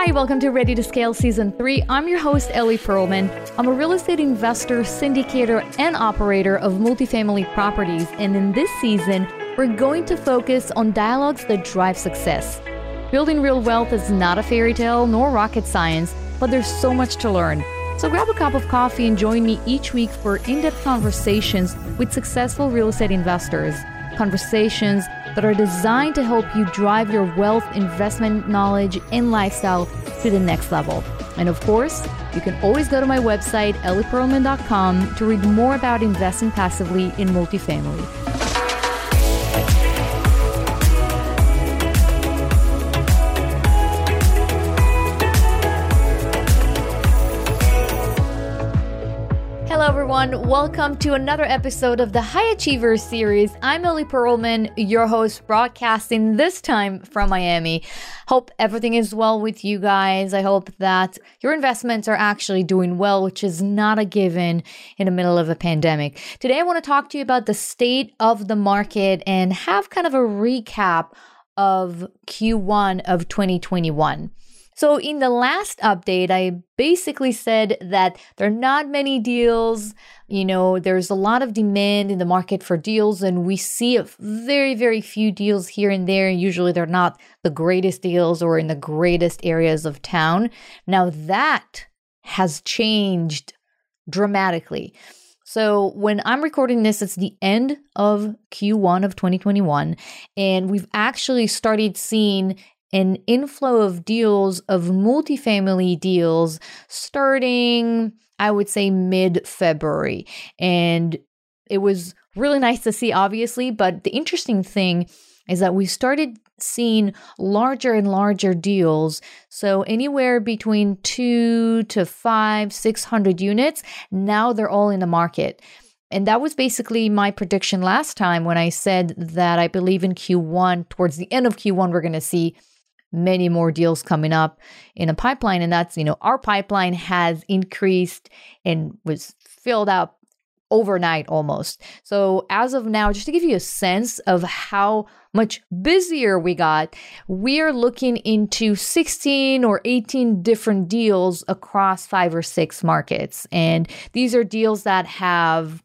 Hi, welcome to Ready to Scale Season 3. I'm your host, Ellie Perlman. I'm a real estate investor, syndicator, and operator of multifamily properties. And in this season, we're going to focus on dialogues that drive success. Building real wealth is not a fairy tale nor rocket science, but there's so much to learn. So grab a cup of coffee and join me each week for in depth conversations with successful real estate investors. Conversations that are designed to help you drive your wealth, investment knowledge, and lifestyle to the next level. And of course, you can always go to my website, ellieperlman.com, to read more about investing passively in multifamily. Everyone. Welcome to another episode of the High Achievers series. I'm Ellie Perlman, your host, broadcasting this time from Miami. Hope everything is well with you guys. I hope that your investments are actually doing well, which is not a given in the middle of a pandemic. Today, I want to talk to you about the state of the market and have kind of a recap of Q1 of 2021. So, in the last update, I basically said that there are not many deals. You know, there's a lot of demand in the market for deals, and we see very, very few deals here and there. Usually, they're not the greatest deals or in the greatest areas of town. Now, that has changed dramatically. So, when I'm recording this, it's the end of Q1 of 2021, and we've actually started seeing an inflow of deals of multifamily deals starting I would say mid February and it was really nice to see obviously but the interesting thing is that we started seeing larger and larger deals. So anywhere between 2 to 5 600 units now they're all in the market. And that was basically my prediction last time when I said that I believe in Q1, towards the end of Q1, we're going to see many more deals coming up in a pipeline. And that's, you know, our pipeline has increased and was filled up overnight almost. So, as of now, just to give you a sense of how much busier we got, we are looking into 16 or 18 different deals across five or six markets. And these are deals that have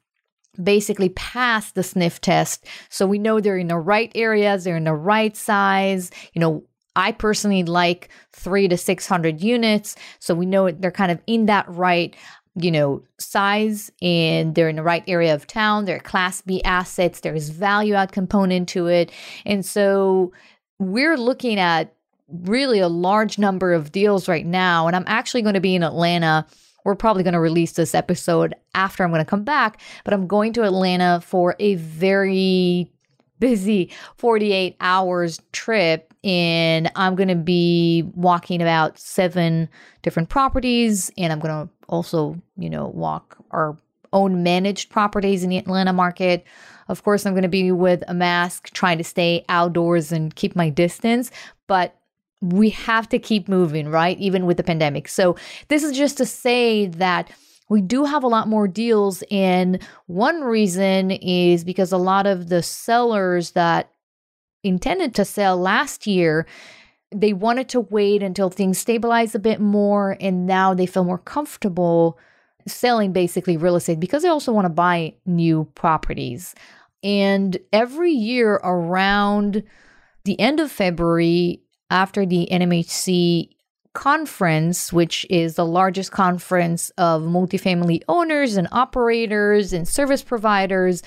basically passed the sniff test. So we know they're in the right areas, they're in the right size, you know, I personally like three to 600 units. So we know they're kind of in that right, you know, size and they're in the right area of town. They're class B assets. There's value add component to it. And so we're looking at really a large number of deals right now. And I'm actually going to be in Atlanta. We're probably going to release this episode after I'm going to come back, but I'm going to Atlanta for a very busy 48 hours trip and I'm going to be walking about seven different properties and I'm going to also, you know, walk our own managed properties in the Atlanta market. Of course, I'm going to be with a mask trying to stay outdoors and keep my distance, but we have to keep moving, right? Even with the pandemic. So, this is just to say that we do have a lot more deals. And one reason is because a lot of the sellers that intended to sell last year, they wanted to wait until things stabilize a bit more. And now they feel more comfortable selling basically real estate because they also want to buy new properties. And every year around the end of February, after the NMHC conference, which is the largest conference of multifamily owners and operators and service providers.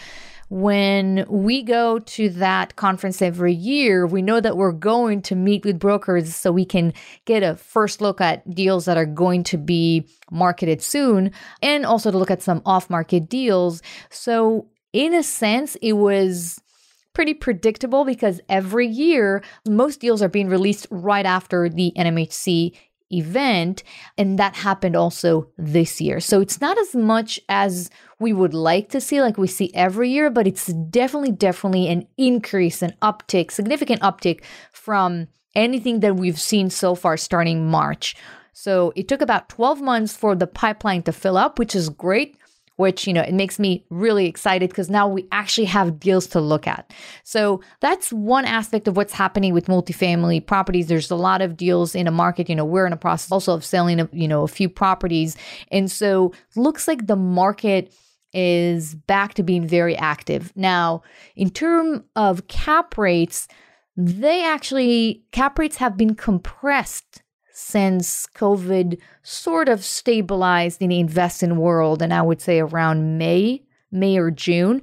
When we go to that conference every year, we know that we're going to meet with brokers so we can get a first look at deals that are going to be marketed soon and also to look at some off market deals. So, in a sense, it was pretty predictable because every year most deals are being released right after the NMHC event and that happened also this year. So it's not as much as we would like to see like we see every year, but it's definitely definitely an increase an uptick, significant uptick from anything that we've seen so far starting March. So it took about 12 months for the pipeline to fill up, which is great. Which, you know, it makes me really excited because now we actually have deals to look at. So that's one aspect of what's happening with multifamily properties. There's a lot of deals in a market. You know, we're in a process also of selling, a, you know, a few properties. And so looks like the market is back to being very active. Now, in terms of cap rates, they actually, cap rates have been compressed since COVID sort of stabilized in the investing world, and I would say around May, May or June.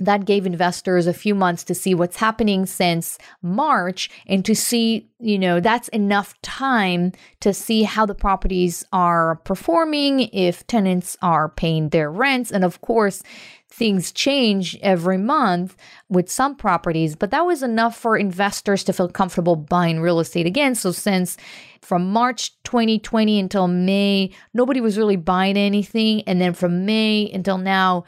That gave investors a few months to see what's happening since March and to see, you know, that's enough time to see how the properties are performing, if tenants are paying their rents. And of course, things change every month with some properties, but that was enough for investors to feel comfortable buying real estate again. So, since from March 2020 until May, nobody was really buying anything. And then from May until now,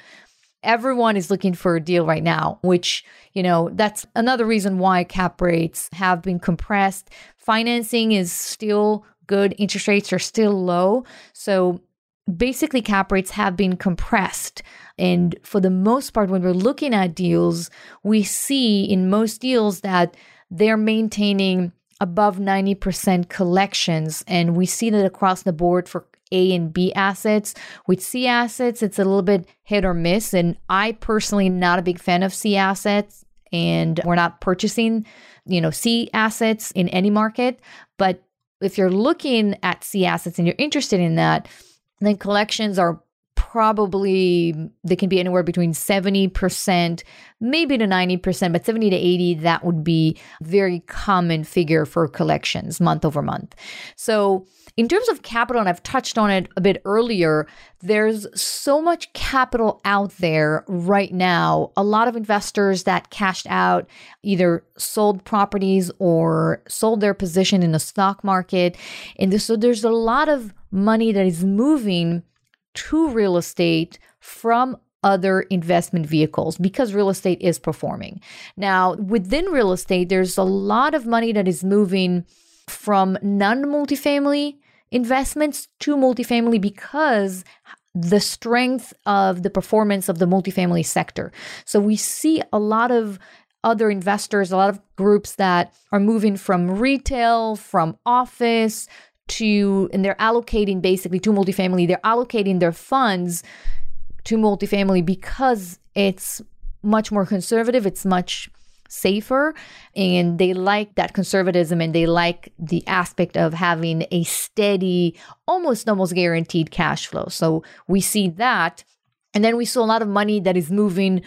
everyone is looking for a deal right now, which, you know, that's another reason why cap rates have been compressed. Financing is still good, interest rates are still low. So, basically cap rates have been compressed and for the most part when we're looking at deals we see in most deals that they're maintaining above 90% collections and we see that across the board for A and B assets. With C assets it's a little bit hit or miss and I personally not a big fan of C assets and we're not purchasing you know C assets in any market. But if you're looking at C assets and you're interested in that then collections are probably they can be anywhere between 70% maybe to 90% but 70 to 80 that would be very common figure for collections month over month. So in terms of capital and i've touched on it a bit earlier there's so much capital out there right now. A lot of investors that cashed out either sold properties or sold their position in the stock market. And so there's a lot of money that is moving to real estate from other investment vehicles because real estate is performing. Now, within real estate, there's a lot of money that is moving from non multifamily investments to multifamily because the strength of the performance of the multifamily sector. So we see a lot of other investors, a lot of groups that are moving from retail, from office to, and they're allocating basically to multifamily, they're allocating their funds to multifamily because it's much more conservative, it's much safer, and they like that conservatism and they like the aspect of having a steady, almost almost guaranteed cash flow. So we see that. And then we saw a lot of money that is moving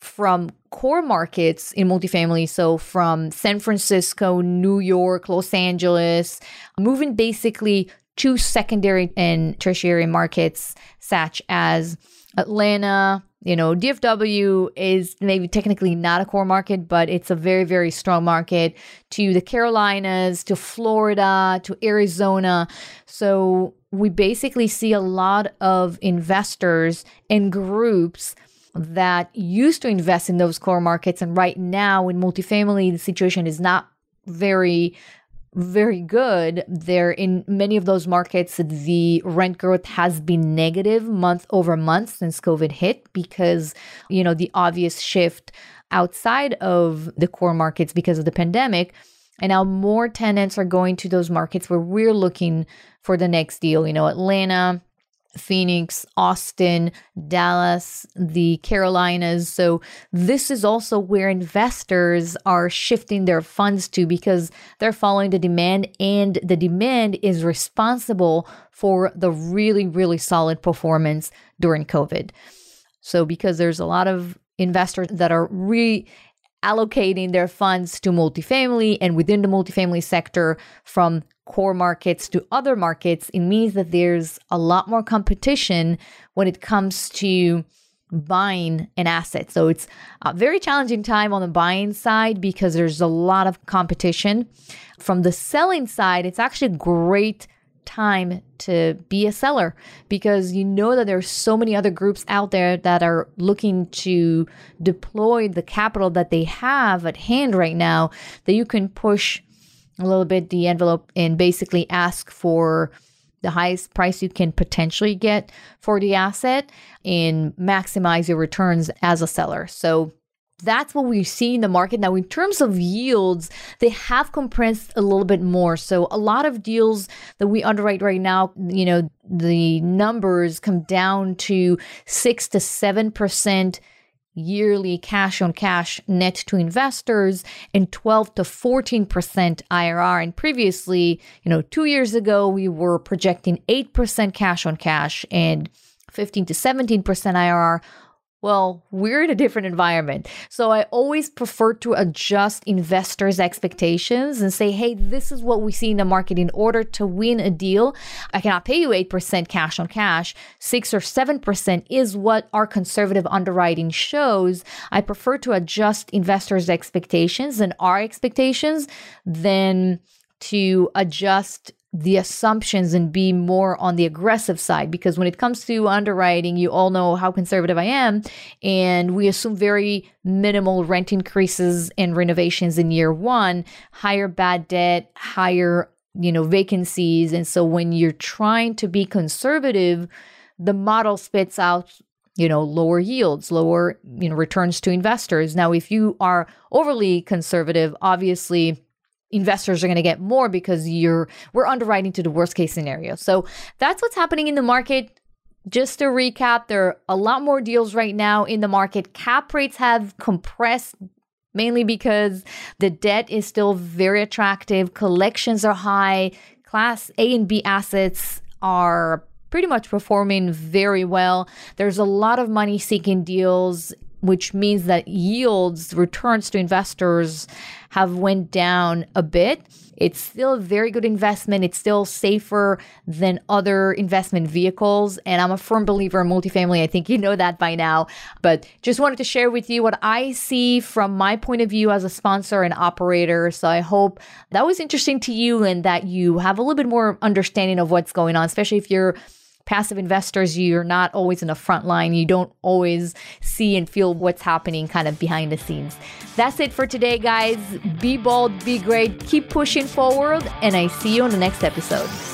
from core markets in multifamily, so from San Francisco, New York, Los Angeles, moving basically to secondary and tertiary markets such as Atlanta, you know, DFW is maybe technically not a core market, but it's a very, very strong market to the Carolinas, to Florida, to Arizona. So we basically see a lot of investors and groups that used to invest in those core markets. And right now, in multifamily, the situation is not very very good there in many of those markets the rent growth has been negative month over month since covid hit because you know the obvious shift outside of the core markets because of the pandemic and now more tenants are going to those markets where we're looking for the next deal you know atlanta Phoenix, Austin, Dallas, the Carolinas. So, this is also where investors are shifting their funds to because they're following the demand, and the demand is responsible for the really, really solid performance during COVID. So, because there's a lot of investors that are re allocating their funds to multifamily and within the multifamily sector from core markets to other markets, it means that there's a lot more competition when it comes to buying an asset. So it's a very challenging time on the buying side because there's a lot of competition. From the selling side, it's actually great time to be a seller because you know that there's so many other groups out there that are looking to deploy the capital that they have at hand right now that you can push a little bit the envelope and basically ask for the highest price you can potentially get for the asset and maximize your returns as a seller. So that's what we see in the market now in terms of yields they have compressed a little bit more so a lot of deals that we underwrite right now you know the numbers come down to 6 to 7% yearly cash on cash net to investors and 12 to 14% IRR. And previously, you know, two years ago, we were projecting 8% cash on cash and 15 to 17% IRR. Well, we're in a different environment. So I always prefer to adjust investors' expectations and say, hey, this is what we see in the market in order to win a deal. I cannot pay you 8% cash on cash. 6 or 7% is what our conservative underwriting shows. I prefer to adjust investors' expectations and our expectations than to adjust the assumptions and be more on the aggressive side because when it comes to underwriting you all know how conservative i am and we assume very minimal rent increases and renovations in year one higher bad debt higher you know vacancies and so when you're trying to be conservative the model spits out you know lower yields lower you know returns to investors. Now if you are overly conservative obviously investors are going to get more because you're we're underwriting to the worst case scenario. So that's what's happening in the market. Just to recap, there are a lot more deals right now in the market. Cap rates have compressed mainly because the debt is still very attractive, collections are high, class A and B assets are pretty much performing very well. There's a lot of money seeking deals which means that yields returns to investors have went down a bit. It's still a very good investment. It's still safer than other investment vehicles. And i'm a firm believer in multifamily. I think you know that by now. But just wanted to share with you what i see from my point of view as a sponsor and operator. So i hope that was interesting to you and that you have a little bit more understanding of what's going on especially if you're passive investors, you're not always in the front line. You don't always see and feel what's happening kind of behind the scenes. That's it for today, guys. Be bold, be great, keep pushing forward, and I see you on the next episode.